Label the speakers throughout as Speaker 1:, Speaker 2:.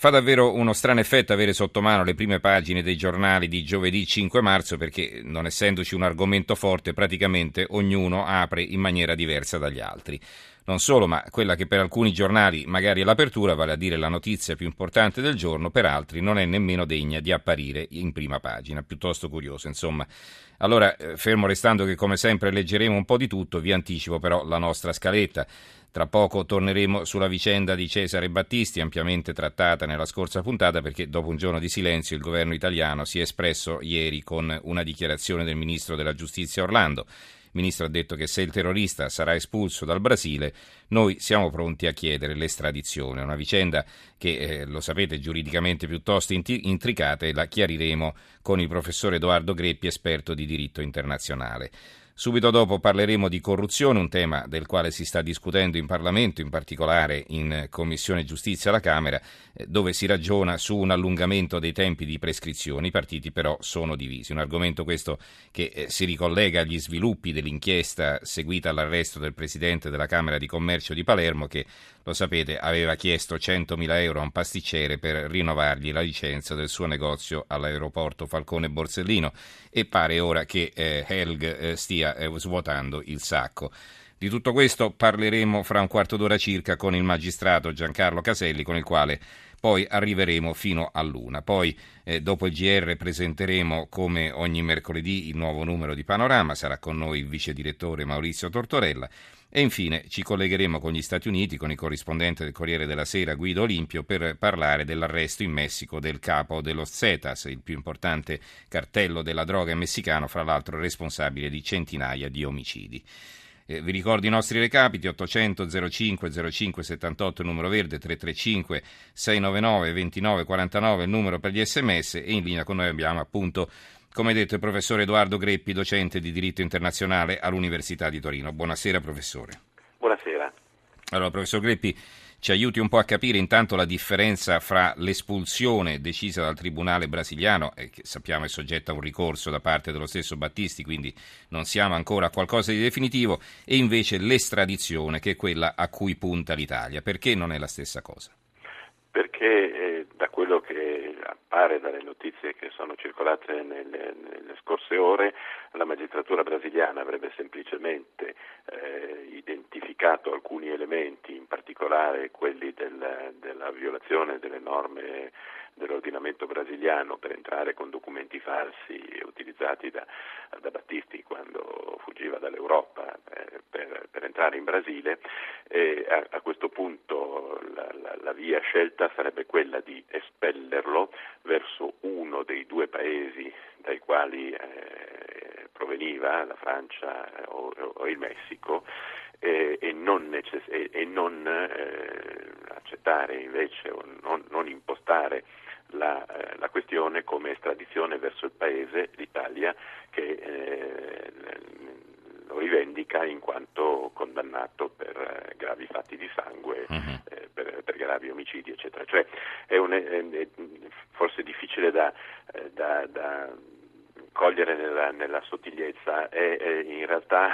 Speaker 1: Fa davvero uno strano effetto avere sotto mano le prime pagine dei giornali di giovedì 5 marzo perché, non essendoci un argomento forte, praticamente ognuno apre in maniera diversa dagli altri. Non solo, ma quella che per alcuni giornali magari è l'apertura, vale a dire la notizia più importante del giorno, per altri non è nemmeno degna di apparire in prima pagina, piuttosto curioso, insomma. Allora, eh, fermo restando che come sempre leggeremo un po' di tutto, vi anticipo però la nostra scaletta. Tra poco torneremo sulla vicenda di Cesare Battisti, ampiamente trattata nella scorsa puntata, perché dopo un giorno di silenzio il governo italiano si è espresso ieri con una dichiarazione del ministro della giustizia Orlando. Il ministro ha detto che se il terrorista sarà espulso dal Brasile, noi siamo pronti a chiedere l'estradizione. Una vicenda che, eh, lo sapete, giuridicamente piuttosto intricata e la chiariremo con il professore Edoardo Greppi, esperto di diritto internazionale. Subito dopo parleremo di corruzione, un tema del quale si sta discutendo in Parlamento, in particolare in Commissione Giustizia alla Camera, eh, dove si ragiona su un allungamento dei tempi di prescrizione. I partiti però sono divisi. Un argomento questo che eh, si ricollega agli sviluppi dell'inchiesta seguita all'arresto del Presidente della Camera di Commercio di Palermo che, lo sapete, aveva chiesto 100.000 euro a un pasticcere per rinnovargli la licenza del suo negozio all'aeroporto Falcone Borsellino e pare ora che eh, Helg eh, stia eh, svuotando il sacco. Di tutto questo parleremo fra un quarto d'ora circa con il magistrato Giancarlo Caselli, con il quale poi arriveremo fino a luna. Poi, eh, dopo il GR, presenteremo come ogni mercoledì il nuovo numero di Panorama. Sarà con noi il vice direttore Maurizio Tortorella. E infine ci collegheremo con gli Stati Uniti, con il corrispondente del Corriere della Sera Guido Olimpio, per parlare dell'arresto in Messico del capo dello Zetas, il più importante cartello della droga messicano, fra l'altro responsabile di centinaia di omicidi. Eh, vi ricordo i nostri recapiti 800 05 05 78 il numero verde 335 699 29 49 il numero per gli sms e in linea con noi abbiamo appunto come detto il professore Edoardo Greppi, docente di diritto internazionale all'Università di Torino. Buonasera professore.
Speaker 2: Buonasera.
Speaker 1: Allora professor Greppi, ci aiuti un po' a capire intanto la differenza fra l'espulsione decisa dal Tribunale brasiliano, eh, che sappiamo è soggetta a un ricorso da parte dello stesso Battisti, quindi non siamo ancora a qualcosa di definitivo, e invece l'estradizione, che è quella a cui punta l'Italia. Perché non è la stessa cosa?
Speaker 2: Perché eh, da quello che appare dalle notizie che sono circolate nelle, nelle scorse ore, la magistratura brasiliana avrebbe semplicemente eh, identificato alcuni elementi, in particolare quelli del, della violazione delle norme dell'ordinamento brasiliano per entrare con documenti falsi utilizzati da, da Battisti quando fuggiva dall'Europa eh, per, per, entrare in Brasile e a, a questo punto la, la, la, via scelta sarebbe quella di espellerlo verso uno dei due paesi dai quali eh, proveniva, la Francia eh, o, o il Messico, eh, e non, necess- e, e non eh, accettare invece o non, non impostare la, eh, la, questione come estradizione verso il paese, l'Italia, che eh, lo rivendica in quanto condannato per eh, gravi fatti di sangue, uh-huh. per, per, gravi omicidi, eccetera. Cioè è, un, è, è forse difficile da, eh, da, da cogliere nella, nella sottigliezza e, in realtà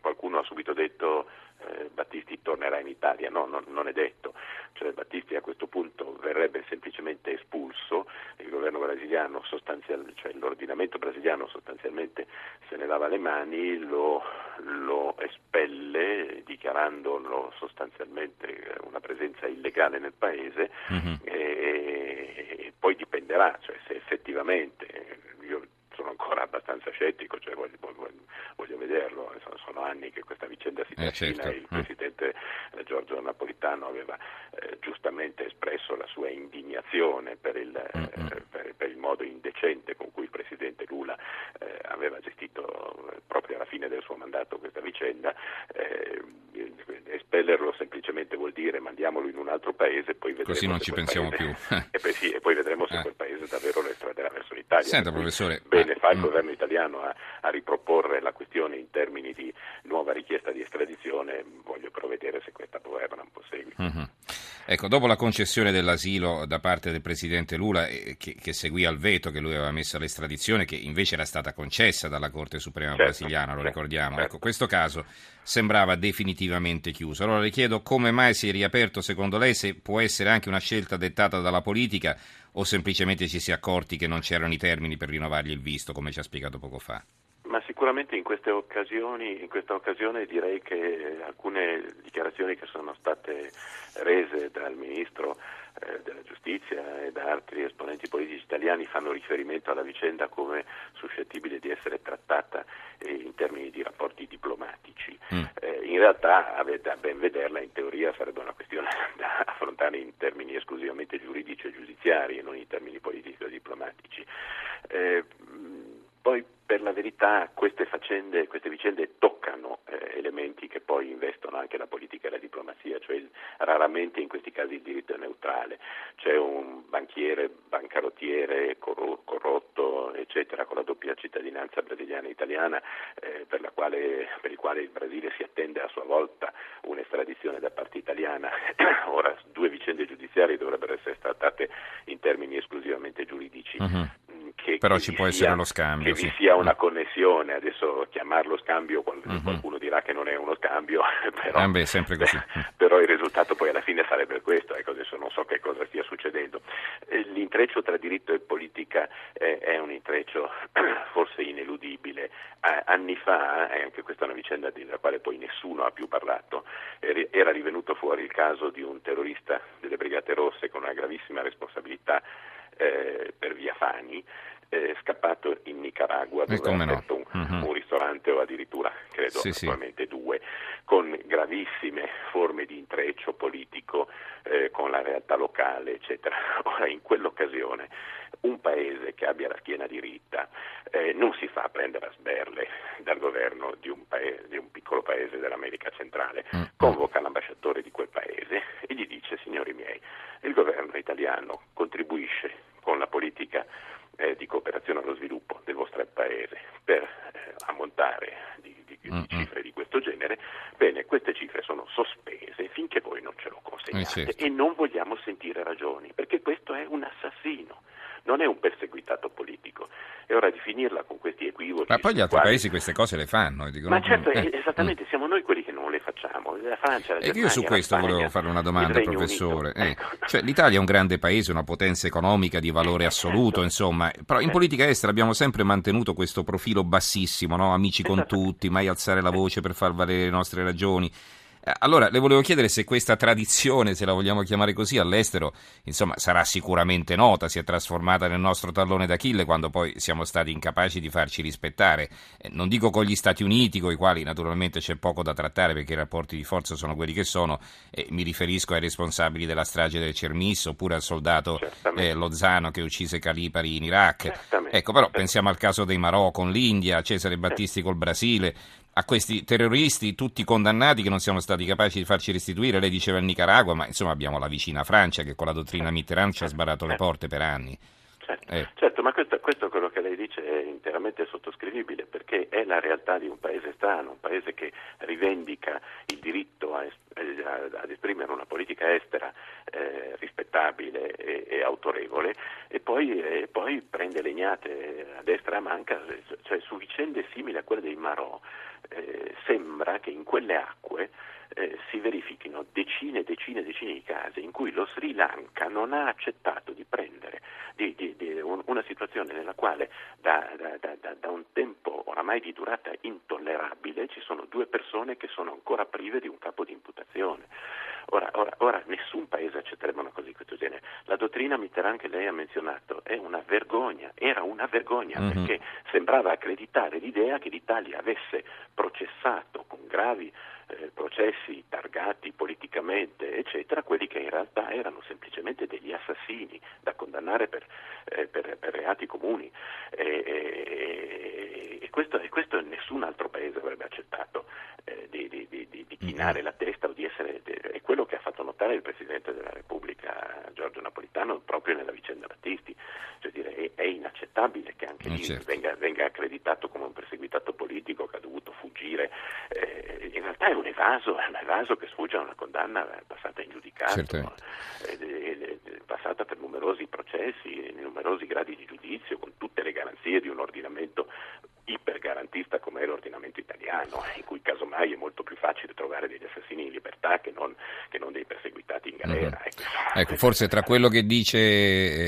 Speaker 2: qualcuno ha subito detto eh, Battisti tornerà in Italia, no, no, non è detto, cioè Battisti a questo punto verrebbe semplicemente espulso, il governo brasiliano sostanzialmente, cioè l'ordinamento brasiliano sostanzialmente se ne lava le mani, lo, lo espelle dichiarandolo sostanzialmente una presenza illegale nel paese mm-hmm. e, e, poi dipenderà, cioè se effettivamente sono ancora abbastanza scettico, cioè voglio, voglio, voglio vederlo, sono, sono, anni che questa vicenda si trascina, eh, certo. il mm. presidente eh, Giorgio Napolitano aveva eh, giustamente espresso la sua indignazione per il, mm, mm. eh, per, per il, modo indecente con cui il presidente Lula eh, aveva gestito eh, proprio alla fine del suo mandato questa vicenda espellerlo semplicemente vuol dire mandiamolo in un altro paese, poi vedremo
Speaker 1: Così non ci pensiamo
Speaker 2: paese...
Speaker 1: più.
Speaker 2: e, poi sì, e, poi vedremo se eh. quel paese davvero lo l'Italia.
Speaker 1: Senta, professore.
Speaker 2: Bene, fa il mm. governo italiano a, a, riproporre la questione in termini di nuova richiesta di estradizione, voglio però vedere se questa governa un po' segui.
Speaker 1: Ecco, dopo la concessione dell'asilo da parte del presidente Lula, eh, che, che, seguì al veto che lui aveva messo all'estradizione, che invece era stata concessa dalla Corte Suprema certo, brasiliana, lo certo, ricordiamo. Certo. Ecco, questo caso sembrava definitivamente chiuso. Allora le chiedo come mai si è riaperto secondo lei, se può essere anche una scelta dettata dalla politica o semplicemente ci si è accorti che non c'erano i termini per rinnovargli il visto, come ci ha spiegato poco fa.
Speaker 2: Ma sicuramente in queste occasioni, in questa occasione direi che alcune dichiarazioni che sono state rese dal Ministro eh, della Giustizia e da altri esponenti politici italiani fanno riferimento alla vicenda come suscettibile di essere trattata eh, in termini di rapporti diplomatici. Mm. Eh, in realtà, a ben vederla, in teoria sarebbe una questione da affrontare in termini esclusivamente giuridici e giudiziari e non in termini politico-diplomatici. Eh, poi per la verità queste, faccende, queste vicende toccano eh, elementi che poi investono anche la politica e la diplomazia, cioè raramente in questi casi il diritto è neutrale. C'è un banchiere, bancarottiere corrotto, eccetera, con la doppia cittadinanza brasiliana e italiana, eh, per, quale, per, il quale il Brasile si attende a sua volta un'estradizione da parte italiana. Ora, due vicende giudiziarie dovrebbero essere trattate in termini esclusivamente giuridici. Uh-huh
Speaker 1: Però ci può sia, essere lo scambio.
Speaker 2: Che sì. vi sia una connessione, adesso chiamarlo scambio, mm-hmm. qualcuno dirà che non è uno scambio, però,
Speaker 1: eh beh, sempre così.
Speaker 2: però il risultato poi alla fine sarebbe questo, ecco, adesso non so che cosa stia succedendo. Eh, l'intreccio tra diritto e politica eh, è un intreccio forse ineludibile. Anni fa, e anche questa è una vicenda della quale poi nessuno ha più parlato, era rivenuto fuori il caso di un terrorista delle Brigate Rosse con una gravissima responsabilità eh, per via Fani, eh, scappato in Nicaragua dove ha aperto un, uh-huh. un, ristorante o addirittura credo sì, attualmente sì. due con gravissime forme di intreccio politico eh, con la realtà locale eccetera ora in quell'occasione un paese che abbia la schiena diritta eh, non si fa prendere a sberle dal governo di un, paese, di un piccolo paese dell'America centrale uh-huh. convoca l'ambasciatore di quel paese e gli dice signori miei il governo italiano contribuisce con la politica eh, di cooperazione allo sviluppo del vostro paese per eh, ammontare di, di, di cifre di questo genere, bene, queste cifre sono sospese finché voi non ce lo consegnate eh certo. e non vogliamo sentire ragioni, perché questo è un assassino non è un perseguitato politico. È ora di finirla con questi equivoci.
Speaker 1: Ma poi gli altri
Speaker 2: quali...
Speaker 1: paesi queste cose le fanno. Dicono,
Speaker 2: Ma certo, eh, esattamente, mm. siamo noi quelli facciamo. La Francia, la Germania,
Speaker 1: e io su questo
Speaker 2: Spagna,
Speaker 1: volevo fare una domanda, professore. Eh, cioè, L'Italia è un grande paese, una potenza economica di valore assoluto, certo. insomma, però in certo. politica estera abbiamo sempre mantenuto questo profilo bassissimo, no? amici con tutti, mai alzare la voce per far valere le nostre ragioni. Eh, allora, le volevo chiedere se questa tradizione, se la vogliamo chiamare così, all'estero, insomma, sarà sicuramente nota, si è trasformata nel nostro tallone d'Achille quando poi siamo stati incapaci di farci rispettare. Eh, non dico con gli Stati Uniti, con i quali naturalmente c'è poco da trattare perché i rapporti di forza sono quelli che sono, e mi riferisco ai responsabili della strage del Cermis oppure al soldato eh, Lozano che uccise Calipari in Iraq. Ecco, però pensiamo al caso dei Marò con l'India, Cesare Battisti col Brasile a questi terroristi, tutti condannati che non siamo stati capaci di farci restituire. Lei diceva il Nicaragua, ma insomma abbiamo la vicina Francia che con la dottrina Mitterrand ci ha sbarrato le porte per anni.
Speaker 2: Certo, eh. certo ma questo, questo, quello che lei dice è interamente sottoscrivibile perché è la realtà di un paese strano, un paese che rivendica il diritto a, a, ad esprimere una politica estera eh, rispettabile e, e, autorevole e poi, e poi, prende legnate a destra e a manca, cioè su vicende simili a quelle dei Marò eh, sembra che in quelle acque eh, si verifichino decine e decine e decine di casi in cui lo Sri Lanka non ha accettato di prendere di, di, di un, una situazione nella quale da, da, da, da, un tempo oramai di durata intollerabile ci sono due persone che sono ancora prive di un capo di imputazione. Ora, ora, ora nessun paese accetterebbe una cosa di questo genere. La dottrina Mitterrand che lei ha menzionato è una vergogna, era una vergogna mm-hmm. perché sembrava accreditare l'idea che l'Italia avesse processato con gravi eh, processi targati politicamente, eccetera, quelli che in realtà erano semplicemente degli assassini da condannare per, eh, per, per reati comuni. E, e, questo, e questo nessun altro paese avrebbe accettato eh, di, di, di, di, chinare mm-hmm. la testa o di essere... è quello che ha fatto notare il Presidente della Repubblica Giorgio Napolitano proprio nella vicenda Battisti, cioè dire, è, è inaccettabile che anche mm, lì certo. venga, venga, accreditato come un perseguitato politico che ha dovuto fuggire, eh, in realtà è un evaso, è un evaso che sfugge a una condanna passata in giudicato, eh, passata per numerosi processi, numerosi gradi di giudizio, con tutte le garanzie di un ordinamento ipergarantista come è l'ordinamento italiano, in cui casomai è molto più facile trovare degli assassini in libertà che non, che non dei perseguitati in galera.
Speaker 1: Uh-huh. Ecco. forse tra quello che dice,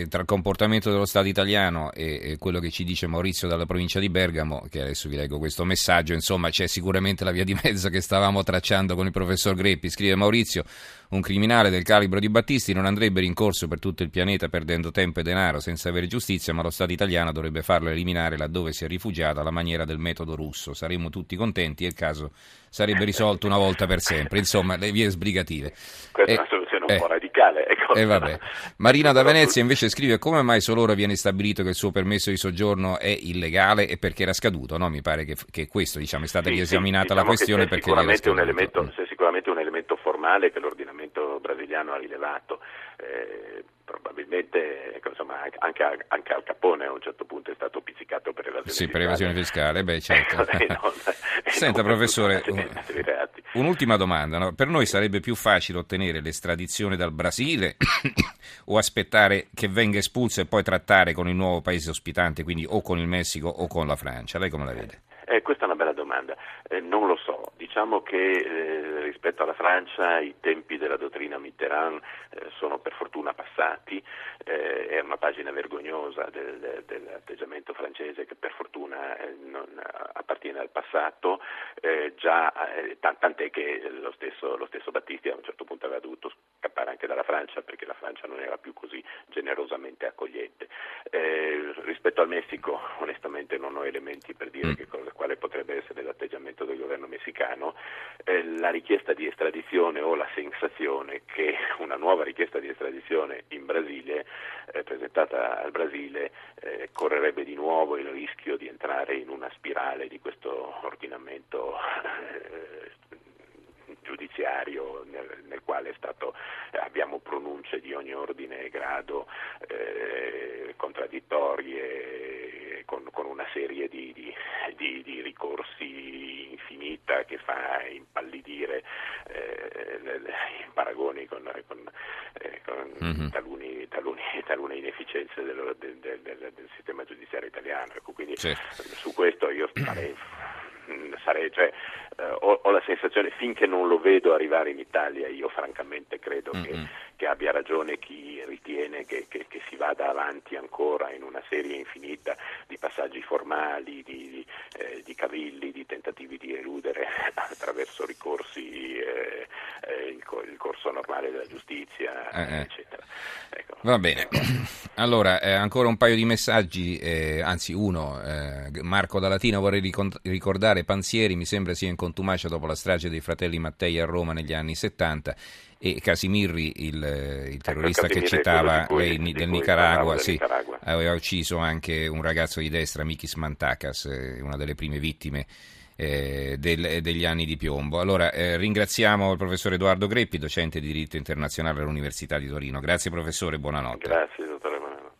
Speaker 1: eh, tra il comportamento dello Stato italiano e, quello che ci dice Maurizio dalla provincia di Bergamo, che adesso vi leggo questo messaggio, insomma c'è sicuramente la via di mezzo che stavamo tracciando con il professor Greppi, scrive Maurizio, un criminale del calibro di Battisti non andrebbe rincorso per tutto il pianeta perdendo tempo e denaro senza avere giustizia, ma lo Stato italiano dovrebbe farlo eliminare laddove si è rifugiato alla maniera del metodo russo. Saremmo tutti contenti e il caso sarebbe risolto una volta per sempre. Insomma, le vie sbrigative.
Speaker 2: Questa è una soluzione un eh, po' radicale. Ecco.
Speaker 1: Eh, Marina da Venezia invece scrive come mai solo ora viene stabilito che il suo permesso di soggiorno è illegale e perché era scaduto. No? Mi pare che, che questo diciamo, è stata sì, riesaminata sì, diciamo la questione perché
Speaker 2: sicuramente un elemento, mm. Sicuramente un elemento formale che l'ordinamento brasiliano ha rilevato. Eh, probabilmente ecco, insomma, anche, anche, Al Capone a un certo punto è stato pizzicato per evasione
Speaker 1: sì,
Speaker 2: fiscale.
Speaker 1: per evasione fiscale, beh certo. non, Senta professore, un'ultima domanda. No? Per noi sarebbe più facile ottenere l'estradizione dal Brasile o aspettare che venga espulso e poi trattare con il nuovo paese ospitante, quindi o con il Messico o con la Francia? Lei come la vede?
Speaker 2: Eh, questa è una bella domanda. Eh, non lo so. Diciamo che eh, rispetto alla Francia i tempi della dottrina Mitterrand eh, sono per fortuna passati. Eh, è una pagina vergognosa del, dell'atteggiamento francese che per fortuna eh, non appartiene al passato. già, tant'è che lo stesso, lo stesso Battisti a un certo punto aveva dovuto scappare anche dalla Francia perché la Francia non era più così generosamente accogliente. rispetto al Messico onestamente non ho elementi per dire mm. che cosa quale potrebbe essere l'atteggiamento del governo messicano, eh, la richiesta di estradizione o la sensazione che una nuova richiesta di estradizione in Brasile, eh, presentata al Brasile, eh, correrebbe di nuovo il rischio di entrare in una spirale di questo ordinamento eh, giudiziario nel, nel quale stato, abbiamo pronunce di ogni ordine e grado eh, contraddittorie con, con, una serie di, di, di, di, ricorsi infinita che fa impallidire eh, i paragoni con, con, eh, con mm-hmm. taluni, taluni, talune inefficienze del, del, del, del, sistema giudiziario italiano. Ecco, quindi certo. su questo io starei sarei, cioè, eh, ho, ho, la sensazione, finché non lo vedo arrivare in Italia, io francamente credo mm-hmm. che, che, abbia ragione chi ritiene che, che, che, si vada avanti ancora in una serie infinita di passaggi formali, di, di, eh, di cavilli, di tentativi di eludere attraverso ricorsi eh, eh il, il, corso normale della giustizia, eh, eh. eccetera.
Speaker 1: Ecco. Va bene. Allora, ancora un paio di messaggi, anzi uno, Marco da Latina vorrei ricordare Cesare Panzieri mi sembra sia in contumacia dopo la strage dei fratelli Mattei a Roma negli anni 70 e Casimirri, il, il ecco, terrorista ecco, che citava cui, lei, del Nicaragua, sì, Nicaragua, aveva ucciso anche un ragazzo di destra, Mikis Mantakas, eh, una delle prime vittime eh, del, degli anni di piombo. Allora, eh, ringraziamo il professor Edoardo Greppi, docente di diritto internazionale all'Università di Torino. Grazie professore, buonanotte.
Speaker 2: Grazie dottore.